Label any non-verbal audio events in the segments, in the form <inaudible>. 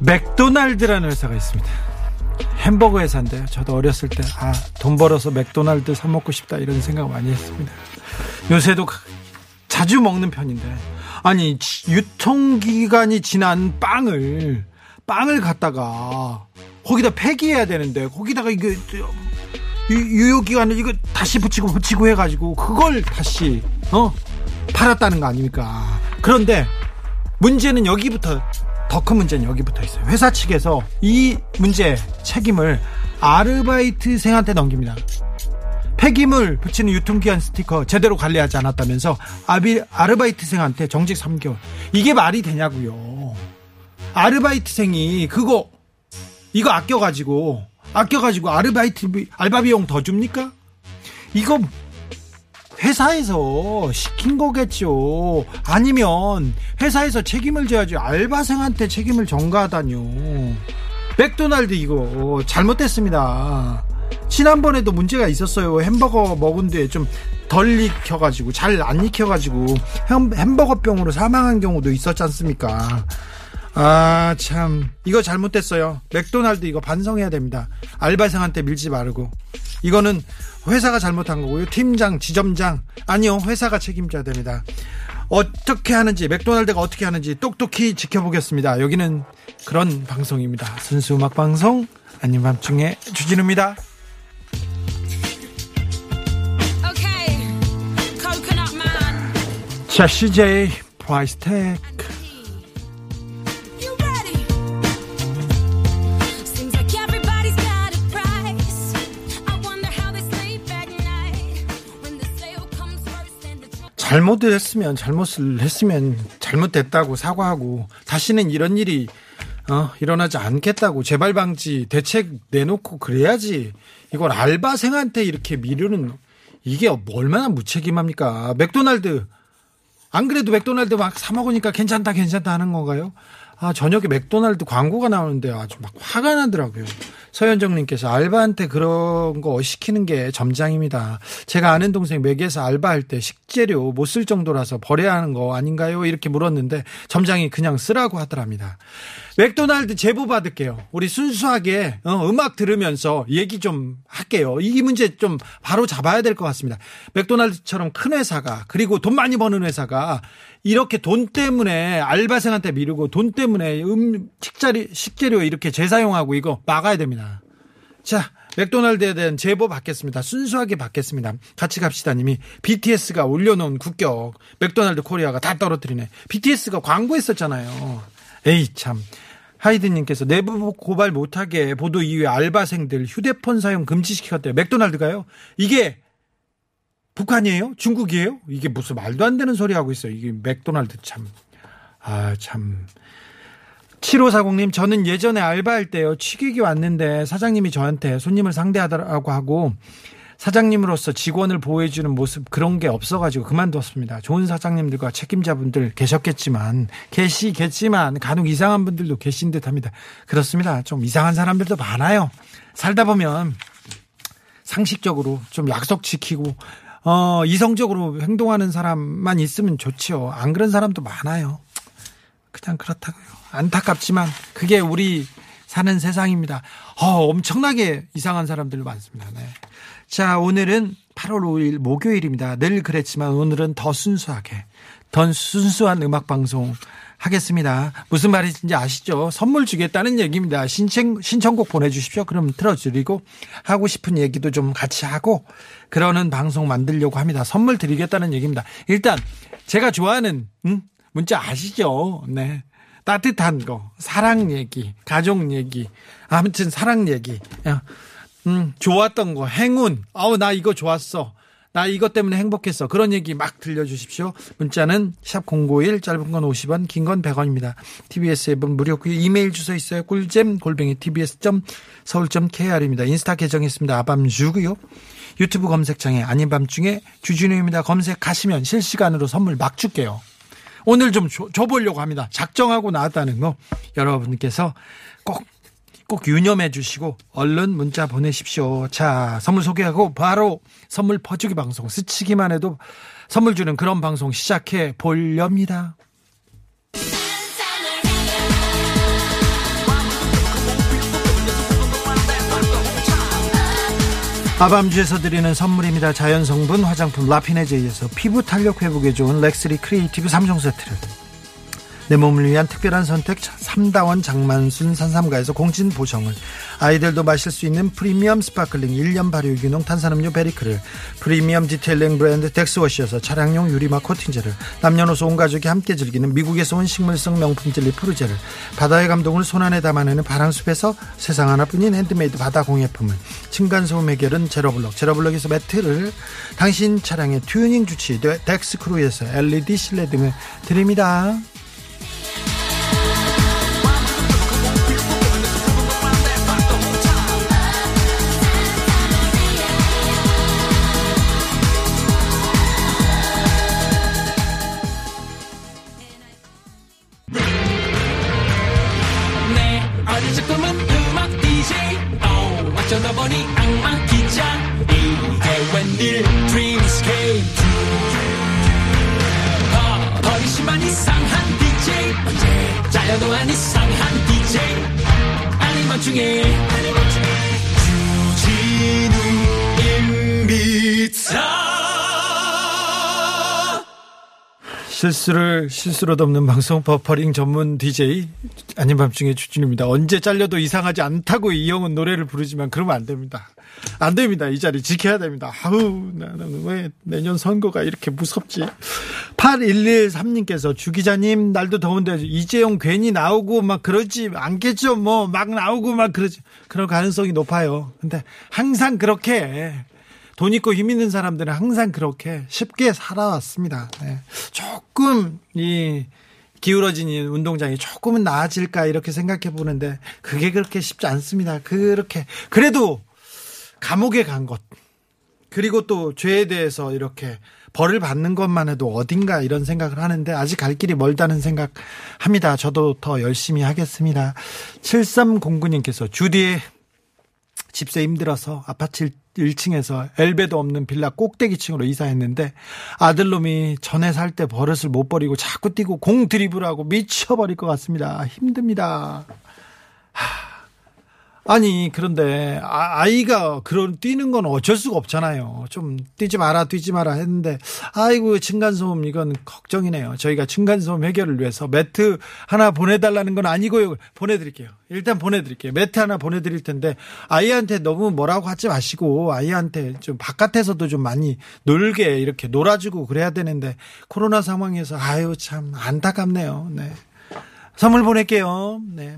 맥도날드라는 회사가 있습니다. 햄버거 회사인데요. 저도 어렸을 때, 아, 돈 벌어서 맥도날드 사먹고 싶다 이런 생각 많이 했습니다. 요새도 가- 자주 먹는 편인데, 아니, 지- 유통기간이 지난 빵을, 빵을 갖다가, 거기다 폐기해야 되는데, 거기다가 유- 유효기간을 이거 다시 붙이고 붙이고 해가지고, 그걸 다시, 어? 팔았다는 거 아닙니까? 그런데, 문제는 여기부터 더 큰 문제는 여기부터 있어요. 회사 측에서 이 문제 책임을 아르바이트생한테 넘깁니다. 폐기물 붙이는 유통기한 스티커 제대로 관리하지 않았다면서 아비, 아르바이트생한테 정직 3개월. 이게 말이 되냐고요. 아르바이트생이 그거 이거 아껴가지고 아껴가지고 아르바이트 비- 알바 비용 더 줍니까? 이거 회사에서 시킨 거겠죠. 아니면 회사에서 책임을 져야지 알바생한테 책임을 전가하다뇨. 맥도날드 이거 잘못됐습니다. 지난번에도 문제가 있었어요. 햄버거 먹은 뒤에 좀 덜 익혀가지고 잘 안 익혀가지고 햄- 햄버거병으로 사망한 경우도 있었지 않습니까? 아, 참. 이거 잘못됐어요. 맥도날드 이거 반성해야 됩니다. 알바생한테 밀지 말고. 이거는 회사가 잘못한 거고요. 팀장, 지점장. 아니요. 회사가 책임져야 됩니다. 어떻게 하는지, 맥도날드가 어떻게 하는지 똑똑히 지켜보겠습니다. 여기는 그런 방송입니다. 순수 음악 방송, 아닌 밤중에 주진우입니다. Okay, coconut man. 자, CJ 프라이스 택. 잘못을 했으면 잘못을 했으면 잘못됐다고 사과하고 다시는 이런 일이 어, 일어나지 않겠다고 재발 방지 대책 내놓고 그래야지 이걸 알바생한테 이렇게 미루는 이게 얼마나 무책임합니까 맥도날드 안 그래도 맥도날드 막 사 먹으니까 괜찮다 괜찮다 하는 건가요? 아 저녁에 맥도날드 광고가 나오는데 아주 막 화가 나더라고요. 서현정님께서 알바한테 그런 거 시키는 게 점장입니다. 제가 아는 동생 맥에서 알바할 때 식재료 못 쓸 정도라서 버려야 하는 거 아닌가요? 이렇게 물었는데 점장이 그냥 쓰라고 하더랍니다. 맥도날드 제보 받을게요. 우리 순수하게 어, 음악 들으면서 얘기 좀 할게요. 이 문제 좀 바로 잡아야 될 것 같습니다. 맥도날드처럼 큰 회사가 그리고 돈 많이 버는 회사가 이렇게 돈 때문에 알바생한테 미루고 돈 때문에 음 식자리 식재료 이렇게 재사용하고 이거 막아야 됩니다. 자, 맥도날드에 대한 제보 받겠습니다. 순수하게 받겠습니다. 같이 갑시다 님이 BTS가 올려놓은 국격 맥도날드 코리아가 다 떨어뜨리네. BTS가 광고했었잖아요. 에이 참. 하이드님께서 내부 고발 못하게 보도 이후에 알바생들 휴대폰 사용 금지 시켰대요. 맥도날드가요? 이게 북한이에요? 중국이에요? 이게 무슨 말도 안 되는 소리 하고 있어요. 이게 맥도날드 참. 아, 참. 7540님, 저는 예전에 알바할 때요, 취객이 왔는데 사장님이 저한테 손님을 상대하더라고 하고 사장님으로서 직원을 보호해주는 모습 그런 게 없어가지고 그만뒀습니다. 좋은 사장님들과 책임자분들 계셨겠지만, 계시겠지만, 간혹 이상한 분들도 계신 듯 합니다. 그렇습니다. 좀 이상한 사람들도 많아요. 살다 보면 상식적으로 좀 약속 지키고 어 이성적으로 행동하는 사람만 있으면 좋지요. 안 그런 사람도 많아요. 그냥 그렇다고요. 안타깝지만 그게 우리 사는 세상입니다. 어, 엄청나게 이상한 사람들 많습니다. 네. 자, 오늘은 8월 5일 목요일입니다. 늘 그랬지만 오늘은 더 순수하게, 더 순수한 음악 방송 하겠습니다. 무슨 말인지 아시죠? 선물 주겠다는 얘기입니다. 신청, 신청곡 보내주십시오. 그럼 틀어드리고 하고 싶은 얘기도 좀 같이 하고 그러는 방송 만들려고 합니다. 선물 드리겠다는 얘기입니다. 일단 제가 좋아하는 음? 문자 아시죠? 네. 따뜻한 거, 사랑 얘기, 가족 얘기, 아무튼 사랑 얘기. 야, 음, 좋았던 거, 행운. 아우, 나 이거 좋았어. 나 이것 때문에 행복했어. 그런 얘기 막 들려주십시오. 문자는 샵 091, 짧은 건 50원, 긴 건 100원입니다. TBS 앱은 무료고요. 이메일 주소 있어요. 꿀잼 골뱅이 tbs.서울.kr입니다. 인스타 계정 있습니다. 아밤주고요. 유튜브 검색창에 아닌 밤중에 주진우입니다. 검색하시면 실시간으로 선물 막 줄게요. 오늘 좀 줘, 줘보려고 합니다. 작정하고 나왔다는 거 여러분께서 꼭, 꼭 유념해 주시고 얼른 문자 보내십시오. 자, 선물 소개하고 바로 선물 퍼주기 방송 스치기만 해도 선물 주는 그런 방송 시작해 보렵니다. 아밤주에서 드리는 선물입니다. 자연성분 화장품 라피네제이에서 피부 탄력 회복에 좋은 렉스리 크리에이티브 3종 세트를 내 몸을 위한 특별한 선택 삼다원 장만순 산삼가에서 공진 보정을 아이들도 마실 수 있는 프리미엄 스파클링 1년 발효 유기농 탄산음료 베리크를 프리미엄 detailing 브랜드 덱스워시에서 차량용 유리막 코팅제를 남녀노소 온 가족이 함께 즐기는 미국에서 온 식물성 명품 젤리 푸르제를 바다의 감동을 손안에 담아내는 바람숲에서 세상 하나뿐인 핸드메이드 바다 공예품을 층간소음 해결은 제로블럭 제로블럭에서 매트를 당신 차량의 튜닝 주치의 덱스크루에서 LED 실내 등을 드립니다. 이상한 DJ 아니면 중에 주진우입니다 실수를 실수로 덮는 방송 버퍼링 전문 DJ 아닌 밤중에 주진입니다. 언제 잘려도 이상하지 않다고 이영은 노래를 부르지만 그러면 안 됩니다. 안 됩니다. 이 자리 지켜야 됩니다. 아우 나는 왜 내년 선거가 이렇게 무섭지? 8113님께서 주 기자님 날도 더운데 이재용 괜히 나오고 막 그러지 않겠죠. 뭐 막 나오고 막 그러지. 그럴 가능성이 높아요. 근데 항상 그렇게 돈 있고 힘 있는 사람들은 항상 그렇게 쉽게 살아왔습니다. 네. 조금 이 기울어진 이 운동장이 조금은 나아질까 이렇게 생각해 보는데 그게 그렇게 쉽지 않습니다. 그렇게 그래도 감옥에 간 것. 그리고 또 죄에 대해서 이렇게 벌을 받는 것만 해도 어딘가 이런 생각을 하는데 아직 갈 길이 멀다는 생각 합니다. 저도 더 열심히 하겠습니다. 7309님께서 주디의 집세 힘들어서 아파트 1층에서 엘베도 없는 빌라 꼭대기층으로 이사했는데 아들놈이 전에 살 때 버릇을 못 버리고 자꾸 뛰고 공 드리블하고 미쳐버릴 것 같습니다. 힘듭니다. 하, 아니 그런데 아, 아이가 그런 뛰는 건 어쩔 수가 없잖아요. 좀 뛰지 마라 뛰지 마라 했는데 아이고 층간소음 이건 걱정이네요. 저희가 층간소음 해결을 위해서 매트 하나 보내달라는 건 아니고요. 보내드릴게요. 일단 보내드릴게요. 매트 하나 보내드릴 텐데 아이한테 너무 뭐라고 하지 마시고 아이한테 좀 바깥에서도 좀 많이 놀게 이렇게 놀아주고 그래야 되는데 코로나 상황에서 아유 참 안타깝네요. 네. 선물 보낼게요. 네.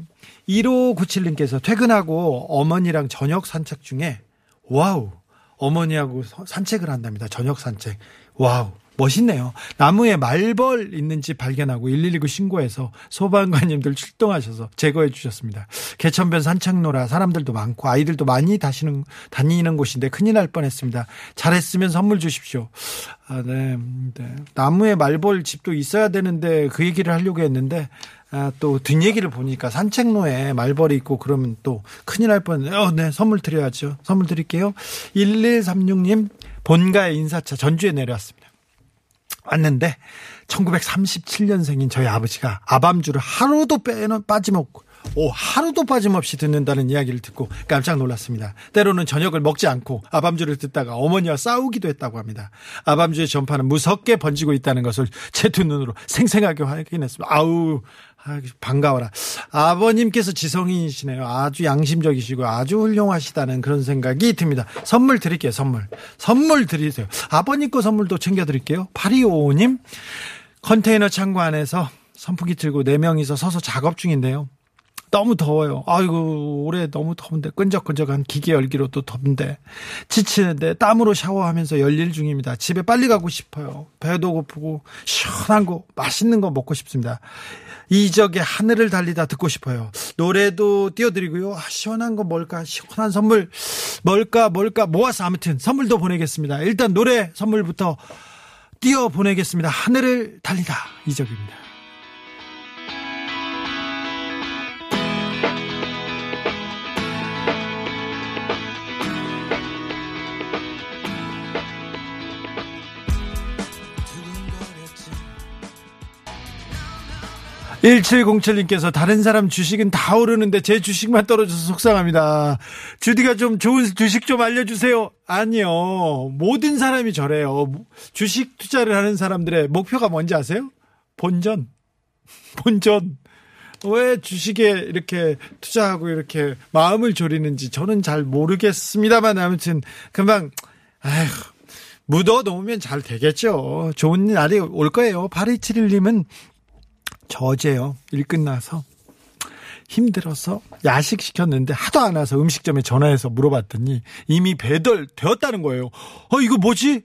1597님께서 퇴근하고 어머니랑 저녁 산책 중에 wow 어머니하고 서- 산책을 한답니다. 저녁 산책. wow 멋있네요. 나무에 말벌 있는 집 발견하고 119 신고해서 소방관님들 출동하셔서 제거해 주셨습니다. 개천변 산책로라 사람들도 많고 아이들도 많이 다시는 다니는 곳인데 큰일 날 뻔했습니다. 잘했으면 선물 주십시오. 아, 네, 네. 나무에 말벌 집도 있어야 되는데 그 얘기를 하려고 했는데 아, 또 뒷 얘기를 보니까 산책로에 말벌이 있고 그러면 또 큰일 날 뻔. 어, 네, 선물 드려야죠. 선물 드릴게요. 1136님 본가의 인사차 전주에 내려왔습니다. 왔는데 1937년생인 저희 아버지가 아밤주를 하루도 빼는 빠짐없고 오 하루도 빠짐없이 듣는다는 이야기를 듣고 깜짝 놀랐습니다. 때로는 저녁을 먹지 않고 아밤주를 듣다가 어머니와 싸우기도 했다고 합니다. 아밤주의 전파는 무섭게 번지고 있다는 것을 제 두 눈으로 생생하게 확인했습니다. 아우 아, 반가워라. 아버님께서 지성인이시네요. 아주 양심적이시고 아주 훌륭하시다는 그런 생각이 듭니다. 선물 드릴게요, 선물. 선물 드리세요. 아버님 거 선물도 챙겨드릴게요. 8255님, 컨테이너 창고 안에서 선풍기 틀고 4명이서 서서 작업 중인데요. 너무 더워요. 아이고, 올해 너무 더운데, 끈적끈적한 기계 열기로 또 덥는데, 지치는데, 땀으로 샤워하면서 열일 중입니다. 집에 빨리 가고 싶어요. 배도 고프고, 시원한 거, 맛있는 거 먹고 싶습니다. 이적의 하늘을 달리다 듣고 싶어요. 노래도 띄워드리고요. 아, 시원한 거 뭘까? 시원한 선물, 뭘까, 뭘까? 모아서 아무튼 선물도 보내겠습니다. 일단 노래 선물부터 띄워 보내겠습니다. 하늘을 달리다. 이적입니다. (1707님께서) 다른 사람 주식은 다 오르는데 제 주식만 떨어져서 속상합니다. 주디가 좀 좋은 주식 좀 알려주세요. 아니요. 모든 사람이 저래요. 주식 투자를 하는 사람들의 목표가 뭔지 아세요? 본전. <laughs> 본전. 왜 주식에 이렇게 투자하고 이렇게 마음을 졸이는지 저는 잘 모르겠습니다만 아무튼 금방 아휴 묻어 놓으면 잘 되겠죠. 좋은 날이 올 거예요. 8271님은 저제요. 일 끝나서 힘들어서 야식 시켰는데 하도 안 와서 음식점에 전화해서 물어봤더니 이미 배달 되었다는 거예요. 어, 이거 뭐지?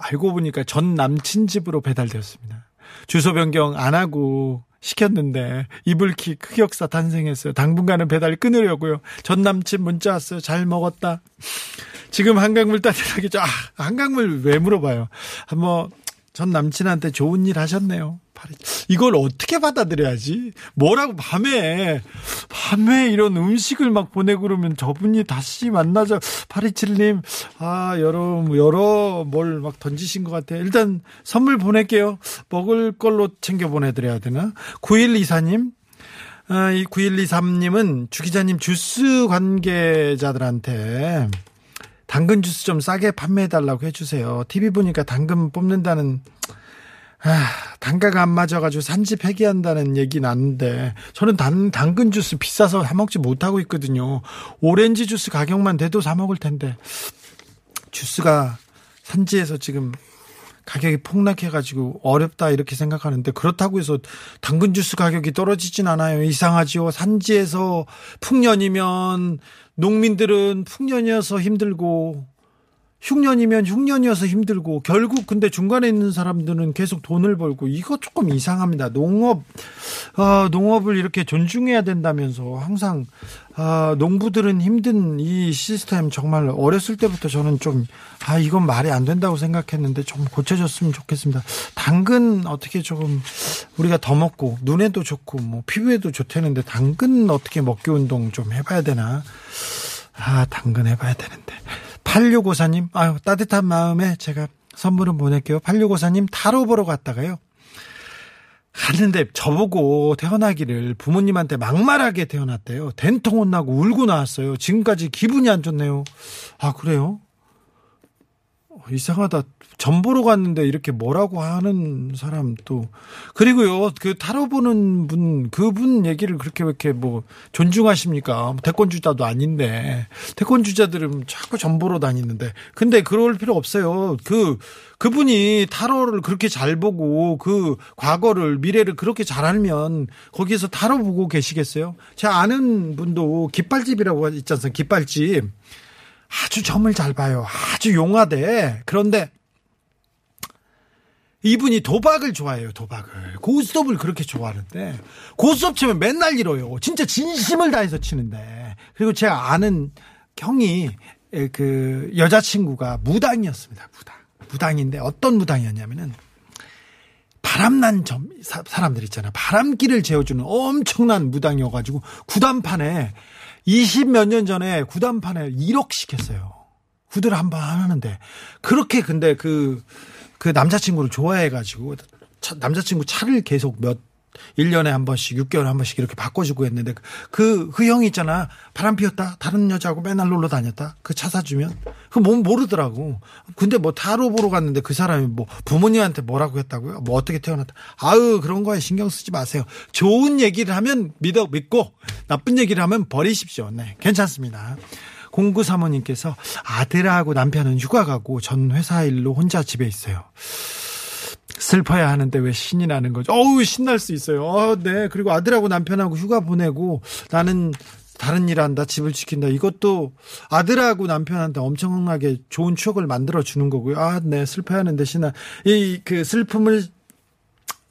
알고 보니까 전 남친 집으로 배달되었습니다. 주소 변경 안 하고 시켰는데 이불킥 흑역사 탄생했어요. 당분간은 배달 끊으려고요. 전 남친 문자 왔어요. 잘 먹었다. 지금 한강물 따뜻하게 좀, 아, 한강물 왜 물어봐요? 한번 전 남친한테 좋은 일 하셨네요. 이걸 어떻게 받아들여야지? 뭐라고 밤에 밤에 이런 음식을 막 보내고 그러면 저분이 다시 만나자. 827님, 아 여러 여러 뭘 막 던지신 것 같아요. 일단 선물 보낼게요. 먹을 걸로 챙겨 보내드려야 되나? 9124님, 아, 이 9123님은 주 기자님 주스 관계자들한테 당근 주스 좀 싸게 판매해달라고 해주세요. TV 보니까 당근 뽑는다는, 아, 단가가 안 맞아가지고 산지 폐기한다는 얘기 나는데, 저는 단, 당근 주스 비싸서 사먹지 못하고 있거든요. 오렌지 주스 가격만 돼도 사먹을 텐데, 주스가 산지에서 지금 가격이 폭락해가지고 어렵다 이렇게 생각하는데 그렇다고 해서 당근 주스 가격이 떨어지진 않아요. 이상하지요. 산지에서 풍년이면 농민들은 풍년이어서 힘들고 흉년이면 흉년이어서 힘들고 결국 근데 중간에 있는 사람들은 계속 돈을 벌고 이거 조금 이상합니다. 농업 아, 농업을 이렇게 존중해야 된다면서 항상 아, 농부들은 힘든 이 시스템 정말 어렸을 때부터 저는 좀 아, 이건 말이 안 된다고 생각했는데 좀 고쳐졌으면 좋겠습니다. 당근 어떻게 조금 우리가 더 먹고 눈에도 좋고 뭐 피부에도 좋다는데 당근 어떻게 먹기 운동 좀 해봐야 되나? 아, 당근 해봐야 되는데. 8654님, 아유, 따뜻한 마음에 제가 선물은 보낼게요. 8654님, 타로 보러 갔다가요. 갔는데 저보고 태어나기를 부모님한테 막말하게 태어났대요. 된통 혼나고 울고 나왔어요. 지금까지 기분이 안 좋네요. 아, 그래요? 어, 이상하다. 전 보러 갔는데 이렇게 뭐라고 하는 사람 또. 그리고요 그 타로 보는 분 그분 얘기를 그렇게 왜 이렇게 뭐 존중하십니까? 태권 주자도 아닌데. 태권 주자들은 자꾸 전 보러 다니는데. 근데 그럴 필요 없어요. 그 그분이 타로를 그렇게 잘 보고 그 과거를 미래를 그렇게 잘 알면 거기서 타로 보고 계시겠어요? 제가 아는 분도 깃발집이라고 있지 않습니까? 깃발집 아주 점을 잘 봐요 아주 용하대 그런데 이분이 도박을 좋아해요, 도박을. 고스톱을 그렇게 좋아하는데, 고스톱 치면 맨날 잃어요. 진짜 진심을 다해서 치는데. 그리고 제가 아는 형이, 에, 그, 여자친구가 무당이었습니다, 무당. 무당인데, 어떤 무당이었냐면은, 바람난 점, 사, 사람들 있잖아요. 바람기를 재워주는 엄청난 무당이어가지고, 구단판에, 20 몇 년 전에 구단판에 1억씩 했어요. 구들 한번 하는데. 그렇게 근데 그, 그 남자친구를 좋아해가지고 차- 남자친구 차를 계속 몇 1년에 한 번씩 6개월에 한 번씩 이렇게 바꿔주고 했는데 그, 그 형이 있잖아. 바람 피웠다. 다른 여자하고 맨날 놀러 다녔다. 그 차 사주면. 그뭐 모르더라고. 근데 뭐 타로 보러 갔는데 그 사람이 뭐 부모님한테 뭐라고 했다고요? 뭐 어떻게 태어났다. 아유, 그런 거에 신경 쓰지 마세요. 좋은 얘기를 하면 믿어, 믿고 나쁜 얘기를 하면 버리십시오. 네. 괜찮습니다. 공구 사모님께서 아들하고 남편은 휴가 가고 전 회사 일로 혼자 집에 있어요. 슬퍼야 하는데 왜 신이 나는 거죠? 어우, 신날 수 있어요. 어, 네. 그리고 아들하고 남편하고 휴가 보내고 나는 다른 일 한다, 집을 지킨다. 이것도 아들하고 남편한테 엄청나게 좋은 추억을 만들어 주는 거고요. 아, 네. 슬퍼야 하는데 신나. 이, 그 슬픔을,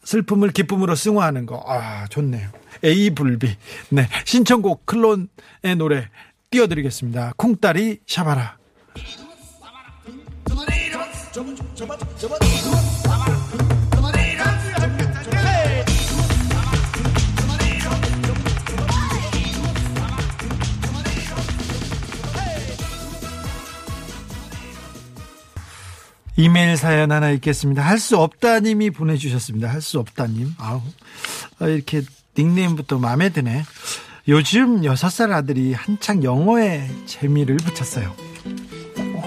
슬픔을 기쁨으로 승화하는 거. 아, 좋네요. 에이불비. 네. 신청곡 클론의 노래 띄워드리겠습니다. 쿵따리 샤바라. 이메일 사연 하나 읽겠습니다. 할 수 없다님이 보내주셨습니다. 할 수 없다님. 아우, 아, 이렇게 닉네임부터 마음에 드네. 요즘 여섯 살 아들이 한창 영어에 재미를 붙였어요. 어,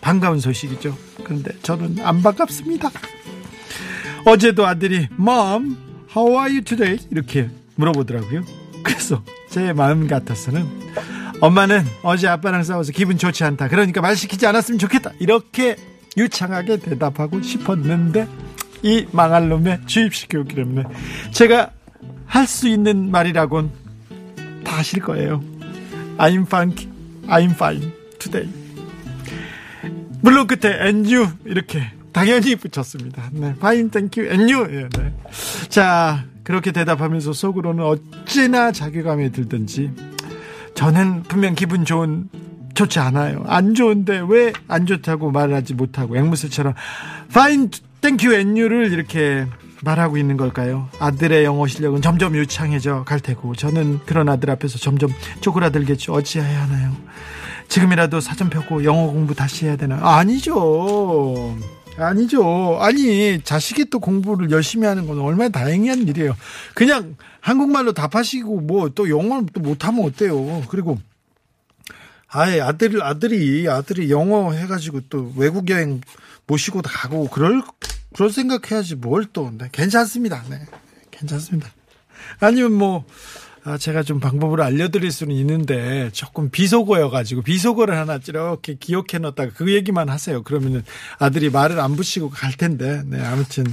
반가운 소식이죠. 그런데 저는 안 반갑습니다. 어제도 아들이 Mom, how are you today? 이렇게 물어보더라고요. 그래서 제 마음 같아서는 엄마는 어제 아빠랑 싸워서 기분 좋지 않다. 그러니까 말 시키지 않았으면 좋겠다. 이렇게 유창하게 대답하고 싶었는데 이 망할 주입식 교육 때문에 제가 할 수 있는 말이라곤 다 하실 거예요. I'm fine, I'm fine today. 물론 끝에 and you 이렇게 당연히 붙였습니다. 네, fine, thank you, and you. 예, 네. 자 그렇게 대답하면서 속으로는 어찌나 자괴감이 들든지 저는 분명 기분 좋은 좋지 않아요. 안 좋은데 왜 안 좋다고 말하지 못하고 앵무새처럼 you, and you를 이렇게 말하고 있는 걸까요? 아들의 영어 실력은 점점 유창해져 갈 테고 저는 그런 아들 앞에서 점점 쪼그라들겠죠. 어찌해야 하나요? 지금이라도 사전 펴고 영어 공부 다시 해야 되나요? 아니죠. 아니죠. 아니 자식이 또 공부를 열심히 하는 건 얼마나 다행한 일이에요. 그냥 한국말로 답하시고 뭐 또 영어를 또 못하면 어때요? 그리고 아예 아들 아들이 아들이 영어 해가지고 또 외국 여행 모시고 가고 그럴 그럴 생각해야지 뭘또 네, 괜찮습니다. 네, 괜찮습니다. 아니면 뭐 아, 제가 좀 방법을 알려드릴 수는 있는데 조금 비속어여가지고 비속어를 하나 이렇게 기억해 놨다가 그 얘기만 하세요. 그러면은 아들이 말을 안 붙이고 갈 텐데. 네, 아무튼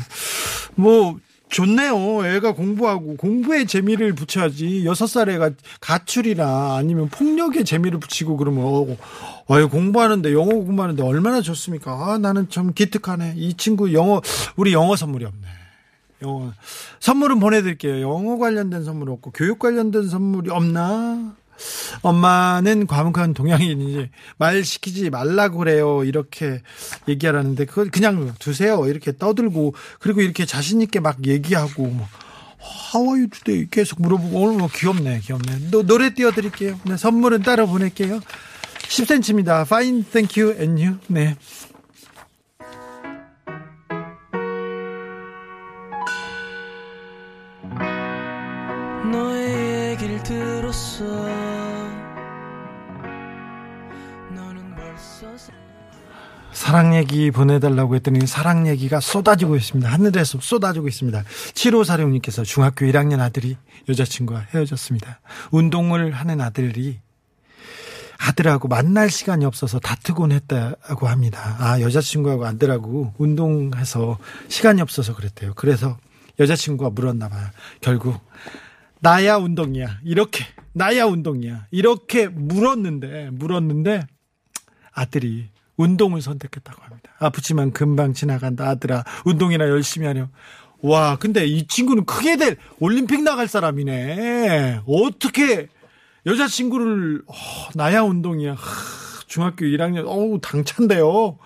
뭐 좋네요. 애가 공부하고 공부에 재미를 붙여야지. 여섯 살 애가 가출이나 아니면 폭력에 재미를 붙이고 그러면 어, 어, 공부하는데 영어 공부하는데 얼마나 좋습니까? 아, 나는 참 기특하네. 이 친구 영어 우리 영어 선물이 없네. 영어 선물은 보내드릴게요. 영어 관련된 선물 없고 교육 관련된 선물이 없나? 엄마는 과묵한 동양인이지 말 시키지 말라고 그래요. 이렇게 얘기하라는데 그걸 그냥 두세요. 이렇게 떠들고 그리고 이렇게 자신 있게 막 얘기하고 뭐 you today? 계속 물어보고 오늘 뭐 귀엽네 귀엽네. 노, 노래 띄워드릴게요. 네, 선물은 따로 보낼게요. 10cm입니다. Fine, thank you and you. 네 사랑 얘기 보내달라고 했더니 사랑 얘기가 쏟아지고 있습니다. 하늘에서 쏟아지고 있습니다. 7546님께서 중학교 1학년 아들이 여자친구와 헤어졌습니다. 운동을 하는 아들이 아들하고 만날 시간이 없어서 다투곤 했다고 합니다. 아, 여자친구하고 아들하고 운동해서 시간이 없어서 그랬대요. 그래서 여자친구가 물었나 봐요. 결국 나야 운동이야. 이렇게 나야 운동이야. 이렇게 물었는데 물었는데 아들이 운동을 선택했다고 합니다. 아프지만 금방 지나간다 아들아 운동이나 열심히 하렴. 와 근데 이 친구는 크게 될 올림픽 나갈 사람이네. 어떻게 여자친구를 어, 나야 운동이야. 하, 중학교 1학년 어우 당찬데요.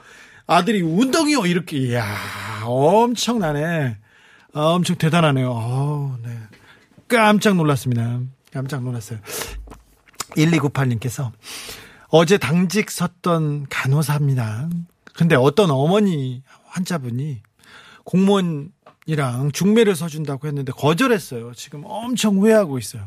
아들이 운동이요 이렇게 이야 엄청나네. 아, 엄청 대단하네요. 어, 네. 깜짝 놀랐습니다. 깜짝 놀랐어요. 1298님께서 어제 당직 섰던 간호사입니다. 근데 어떤 어머니 환자분이 공무원이랑 중매를 서준다고 했는데 거절했어요. 지금 엄청 후회하고 있어요.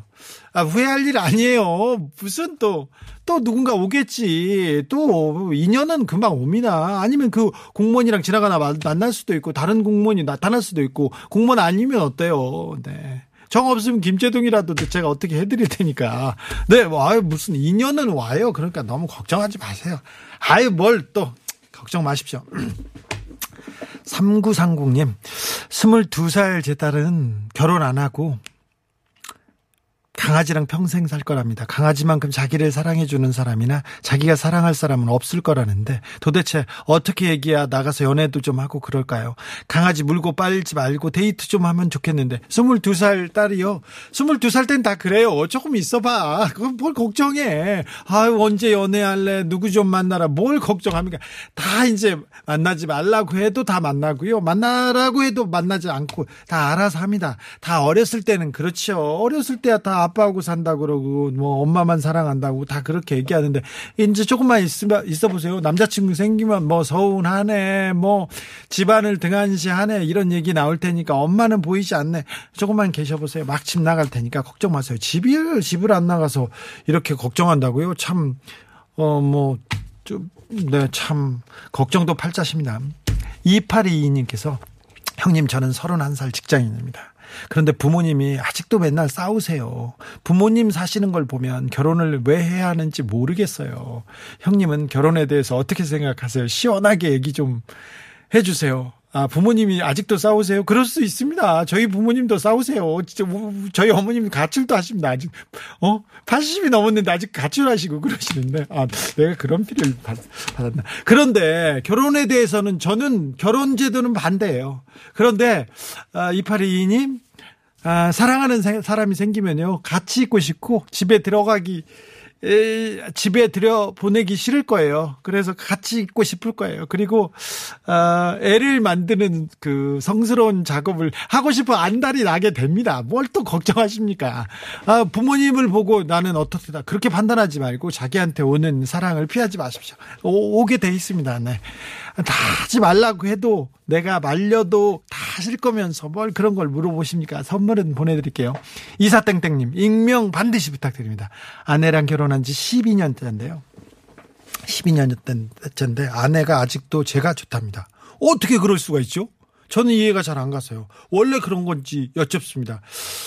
아, 후회할 일 아니에요. 무슨 또, 또 누군가 오겠지. 또 인연은 금방 옵니다. 아니면 그 공무원이랑 지나가나 마- 만날 수도 있고 다른 공무원이 나타날 수도 있고 공무원 아니면 어때요. 네. 정 없으면 김재동이라도 제가 어떻게 해드릴 테니까. 네, 뭐, 아유, 무슨 인연은 와요. 그러니까 너무 걱정하지 마세요. 아유, 뭘 또, 걱정 마십시오. <clears throat> 3930님, 22살 제 딸은 결혼 안 하고 강아지랑 평생 살 거랍니다. 강아지만큼 자기를 사랑해주는 사람이나 자기가 사랑할 사람은 없을 거라는데 도대체 어떻게 얘기야 나가서 연애도 좀 하고 그럴까요? 강아지 물고 빨지 말고 데이트 좀 하면 좋겠는데 22살 딸이요. 22살 땐 다 그래요. 조금 있어봐. 그건 뭘 걱정해. 아 언제 연애할래? 누구 좀 만나라. 뭘 걱정합니까? 다 이제 만나지 말라고 해도 다 만나고요. 만나라고 해도 만나지 않고 다 알아서 합니다. 다 어렸을 때는 그렇죠. 어렸을 때야 다 아빠하고 산다 그러고 뭐 엄마만 사랑한다고 다 그렇게 얘기하는데 이제 조금만 있으면 있어 보세요. 남자친구 생기면 뭐 서운하네. 뭐 집안을 등한시하네. 이런 얘기 나올 테니까 엄마는 보이지 않네. 조금만 계셔 보세요. 막 집 나갈 테니까 걱정 마세요. 집을 집을 안 나가서 이렇게 걱정한다고요? 참 어 뭐 좀 네 참 걱정도 팔자십니다. 2822님께서 형님 저는 31살 직장인입니다. 그런데 부모님이 아직도 맨날 싸우세요. 부모님 사시는 걸 보면 결혼을 왜 해야 하는지 모르겠어요. 형님은 결혼에 대해서 어떻게 생각하세요? 시원하게 얘기 좀 해주세요. 아, 부모님이 아직도 싸우세요? 그럴 수 있습니다. 저희 부모님도 싸우세요. 진짜, 우- 저희 어머님 가출도 하십니다. 아직, 어? 80이 넘었는데 아직 가출하시고 그러시는데, 아, 내가 그런 피를 받, 받았나. 그런데 결혼에 대해서는 저는 결혼 제도는 반대예요. 그런데, 아, 2822님, 아, 사랑하는 사- 사람이 생기면요. 같이 있고 싶고, 집에 들어가기, 에, 집에 들여 보내기 싫을 거예요. 그래서 같이 있고 싶을 거예요. 그리고 아, 애를 만드는 그 성스러운 작업을 하고 싶어 안달이 나게 됩니다. 뭘 또 걱정하십니까? 아, 부모님을 보고 나는 어떻다 그렇게 판단하지 말고 자기한테 오는 사랑을 피하지 마십시오. 오, 오게 돼 있습니다. 네. 다 하지 말라고 해도 내가 말려도 다 하실 거면서 뭘 그런 걸 물어보십니까? 선물은 보내드릴게요. 이사땡땡님, 익명 반드시 부탁드립니다. 아내랑 결혼한 지 12년째인데요. 12년째인데 아내가 아직도 제가 좋답니다. 어떻게 그럴 수가 있죠? 저는 이해가 잘안 갔어요. 원래 그런 건지 여쭙습니다.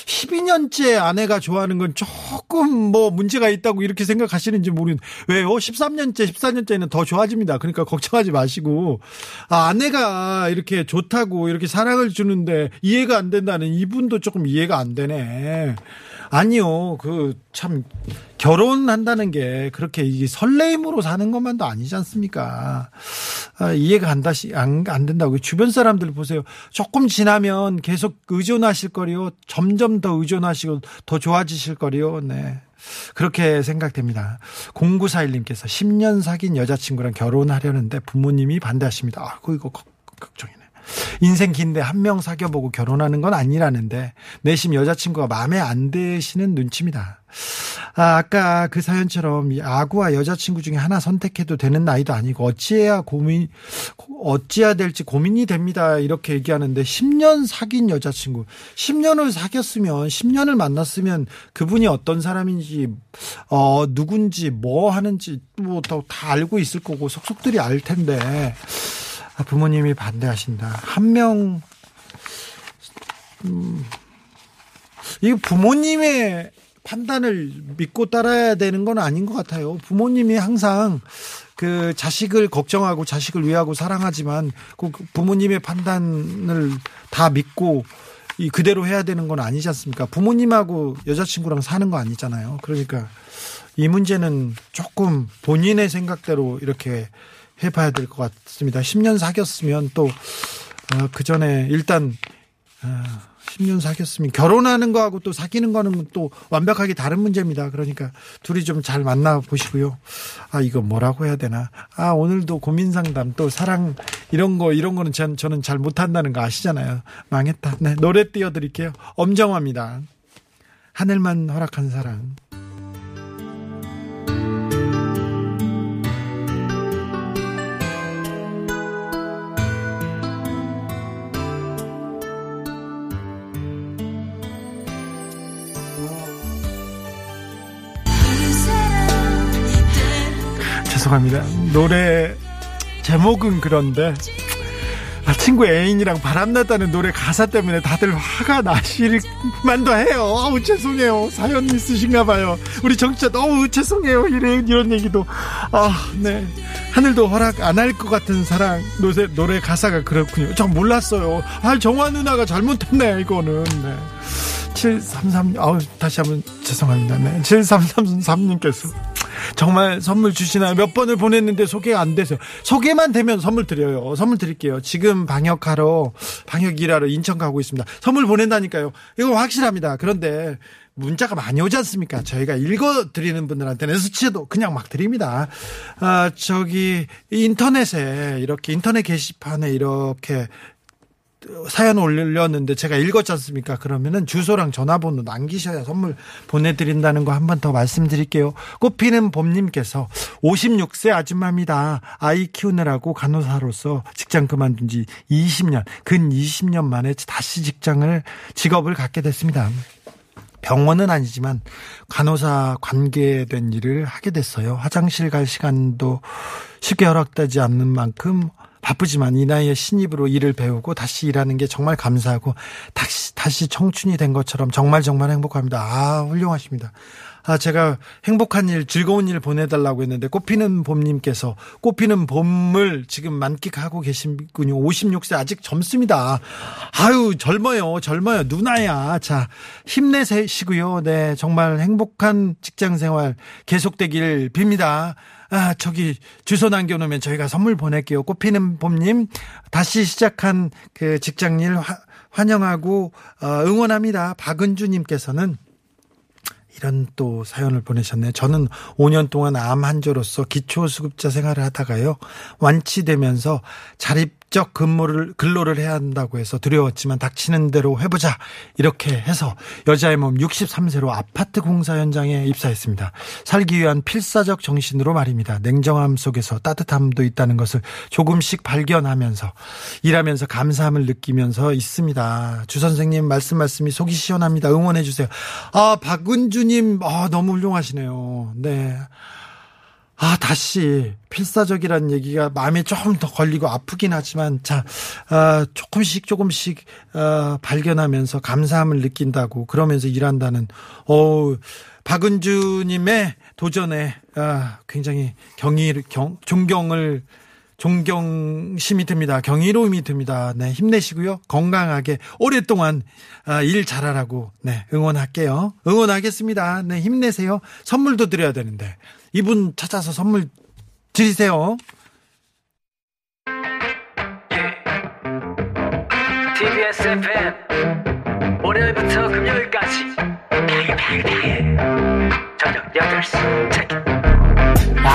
12년째 아내가 좋아하는 건 조금 뭐 문제가 있다고 이렇게 생각하시는지 모르겠는데 왜요? 13년째, 14년째는 더 좋아집니다. 그러니까 걱정하지 마시고 아, 아내가 이렇게 좋다고 이렇게 사랑을 주는데 이해가 안 된다는 이분도 조금 이해가 안 되네. 아니요. 그 참 결혼한다는 게 그렇게 이게 설레임으로 사는 것만도 아니지 않습니까? 아, 이해가 안 다시 안, 안 된다고 주변 사람들 보세요. 조금 지나면 계속 의존하실 거리요. 점점 더 의존하시고 더 좋아지실 거리요. 네. 그렇게 생각됩니다. 0941님께서 10년 사귄 여자친구랑 결혼하려는데 부모님이 반대하십니다. 아, 그 이거 걱- 걱정이네. 인생 긴데 한 명 사귀어보고 결혼하는 건 아니라는데 내심 여자친구가 마음에 안 드시는 눈치입니다. 아, 아까 그 사연처럼 이 아구와 여자친구 중에 하나 선택해도 되는 나이도 아니고 어찌해야 고민 어찌해야 될지 고민이 됩니다. 이렇게 얘기하는데 10년 사귄 여자친구 10년을 사귀었으면 10년을 만났으면 그분이 어떤 사람인지 어 누군지 뭐 하는지 뭐 다 알고 있을 거고 속속들이 알 텐데 아, 부모님이 반대하신다. 한 명, 음, 이 부모님의 판단을 믿고 따라야 되는 건 아닌 것 같아요. 부모님이 항상 그 자식을 걱정하고 자식을 위하고 사랑하지만 그 부모님의 판단을 다 믿고 이 그대로 해야 되는 건 아니지 않습니까? 부모님하고 여자친구랑 사는 거 아니잖아요. 그러니까 이 문제는 조금 본인의 생각대로 이렇게 해봐야 될 것 같습니다. 10년 사귀었으면 또, 어, 그 전에 일단, 어, 10년 사귀었으면 결혼하는 거하고 또 사귀는 거는 또 완벽하게 다른 문제입니다. 그러니까 둘이 좀 잘 만나 보시고요. 아, 이거 뭐라고 해야 되나. 아, 오늘도 고민 상담 또 사랑 이런 거, 이런 거는 전, 저는 잘 못한다는 거 아시잖아요. 망했다. 네, 노래 띄워드릴게요. 엄정화입니다. 하늘만 허락한 사랑. 죄송합니다. 노래 제목은 그런데 아, 아, 친구 애인이랑 바람났다는 노래 가사 때문에 다들 화가 나실 만도 해요. 아우, 죄송해요. 사연 있으신가 봐요. 우리 정치자 너무 죄송해요. 이런, 이런 얘기도. 아, 네. 하늘도 허락 안 할 것 같은 사랑 노래, 노래 가사가 그렇군요. 전 몰랐어요. 아, 정화 누나가 잘못했네, 이거는. 네. 733, 아우, 다시 한번 죄송합니다. 네. 7333님께서 정말 선물 주시나요? 몇 번을 보냈는데 소개가 안 돼서. 소개만 되면 선물 드려요. 선물 드릴게요. 지금 방역하러, 방역 일하러 인천 가고 있습니다. 선물 보낸다니까요. 이거 확실합니다. 그런데 문자가 많이 오지 않습니까? 저희가 읽어 드리는 분들한테는 수치도 그냥 막 드립니다. 아, 저기, 인터넷에, 이렇게 인터넷 게시판에 이렇게 사연 올렸는데 제가 읽었지 않습니까? 그러면은 주소랑 전화번호 남기셔야 선물 보내드린다는 거 한 번 더 말씀드릴게요. 꽃피는 봄님께서 56세 아줌마입니다. 아이 키우느라고 간호사로서 직장 그만둔 지 20년, 근 20년 만에 다시 직장을, 직업을 갖게 됐습니다. 병원은 아니지만 간호사 관계된 일을 하게 됐어요. 화장실 갈 시간도 쉽게 허락되지 않는 만큼 바쁘지만 이 나이에 신입으로 일을 배우고 다시 일하는 게 정말 감사하고 다시 다시 청춘이 된 것처럼 정말 정말 행복합니다. 아 훌륭하십니다. 아 제가 행복한 일 즐거운 일 보내달라고 했는데 꽃피는 봄님께서 꽃피는 봄을 지금 만끽하고 계신군요. 56세 아직 젊습니다. 아유 젊어요 젊어요 누나야. 자 힘내시고요. 네 정말 행복한 직장 생활 계속되길 빕니다. 아, 저기 주소 남겨놓으면 저희가 선물 보낼게요. 꽃피는 봄님 다시 시작한 그 직장일 화- 환영하고 어, 응원합니다. 박은주님께서는 이런 또 사연을 보내셨네요. 저는 5년 동안 암 환자로서 기초수급자 생활을 하다가요. 완치되면서 자립 적 근무를, 근로를 해야 한다고 해서 두려웠지만 닥치는 대로 해보자. 이렇게 해서 여자의 몸 63세로 아파트 공사 현장에 입사했습니다. 살기 위한 필사적 정신으로 말입니다. 냉정함 속에서 따뜻함도 있다는 것을 조금씩 발견하면서 일하면서 감사함을 느끼면서 있습니다. 주 선생님 말씀 말씀이 속이 시원합니다. 응원해 주세요. 아, 박은주님, 아, 너무 훌륭하시네요. 네. 아, 다시 필사적이라는 얘기가 마음에 조금 더 걸리고 아프긴 하지만 자, 아, 조금씩 조금씩 아, 발견하면서 감사함을 느낀다고 그러면서 일한다는 어 박은주 님의 도전에 아, 굉장히 경의 경 존경을 존경심이 듭니다. 경이로움이 듭니다. 네, 힘내시고요. 건강하게 오랫동안 아, 일 잘하라고 네, 응원할게요. 응원하겠습니다. 네, 힘내세요. 선물도 드려야 되는데 이분 찾아서 선물 드리세요. TBS FM 월요일부터 금요일까지. 저녁 8시. 체크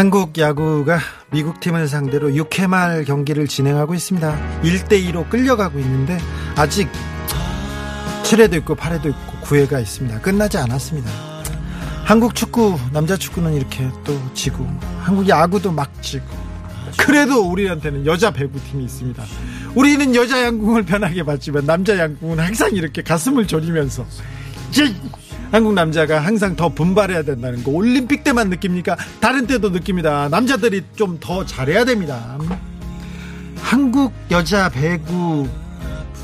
한국 야구가 미국 팀을 상대로 6회 말 경기를 진행하고 있습니다. 1대2로 끌려가고 있는데 아직 7회도 있고 8회도 있고 9회가 있습니다. 끝나지 않았습니다. 한국 축구, 남자 축구는 이렇게 또 지고 한국 야구도 막 지고 그래도 우리한테는 여자 배구팀이 있습니다. 우리는 여자 양궁을 <laughs> 편하게 봤지만 남자 양궁은 항상 이렇게 가슴을 졸이면서 제 한국 남자가 항상 더 분발해야 된다는 거 올림픽 때만 느낍니까? 다른 때도 느낍니다. 남자들이 좀 더 잘해야 됩니다. 한국 여자 배구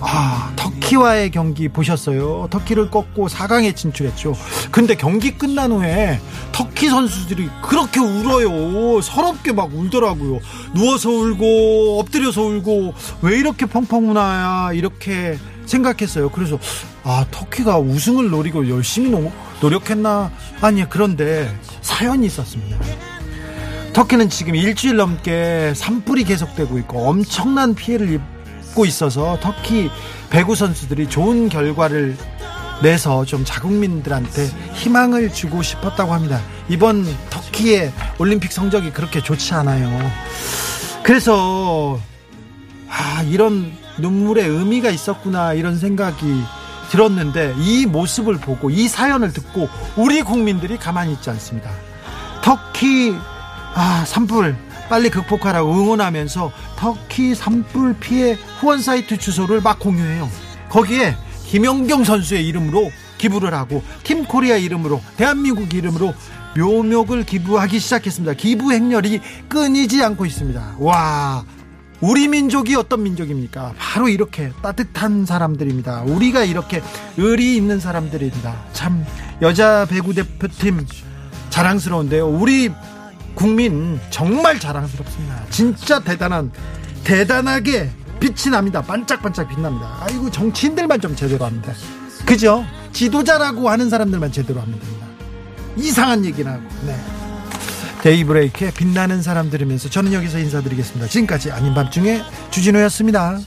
아, 터키와의 경기 보셨어요? 터키를 꺾고 4강에 진출했죠. 근데 경기 끝난 후에 터키 선수들이 그렇게 울어요. 서럽게 막 울더라고요. 누워서 울고 엎드려서 울고 왜 이렇게 펑펑 우나야 이렇게 생각했어요. 그래서 아 터키가 우승을 노리고 열심히 노, 노력했나? 아니 그런데 사연이 있었습니다. 터키는 지금 일주일 넘게 산불이 계속되고 있고 엄청난 피해를 입고 있어서 터키 배구 선수들이 좋은 결과를 내서 좀 자국민들한테 희망을 주고 싶었다고 합니다. 이번 터키의 올림픽 성적이 그렇게 좋지 않아요. 그래서 아, 이런 눈물의 의미가 있었구나 이런 생각이 들었는데 이 모습을 보고 이 사연을 듣고 우리 국민들이 가만히 있지 않습니다. 터키 아 산불 빨리 극복하라고 응원하면서 터키 산불 피해 후원 사이트 주소를 막 공유해요. 거기에 김연경 선수의 이름으로 기부를 하고 팀 코리아 이름으로 대한민국 이름으로 묘목을 기부하기 시작했습니다. 기부 행렬이 끊이지 않고 있습니다. 와 우리 민족이 어떤 민족입니까? 바로 이렇게 따뜻한 사람들입니다. 우리가 이렇게 의리 있는 사람들입니다. 참 여자 배구 대표팀 자랑스러운데요. 우리 국민 정말 자랑스럽습니다. 진짜 대단한 대단하게 빛이 납니다. 반짝반짝 빛납니다. 아이고 정치인들만 좀 제대로 합니다. 그죠? 지도자라고 하는 사람들만 제대로 하면 됩니다. 이상한 얘기나 하고. 네. 데이브레이크의 빛나는 사람 들으면서 저는 여기서 인사드리겠습니다. 지금까지 아닌 밤중에 주진우였습니다.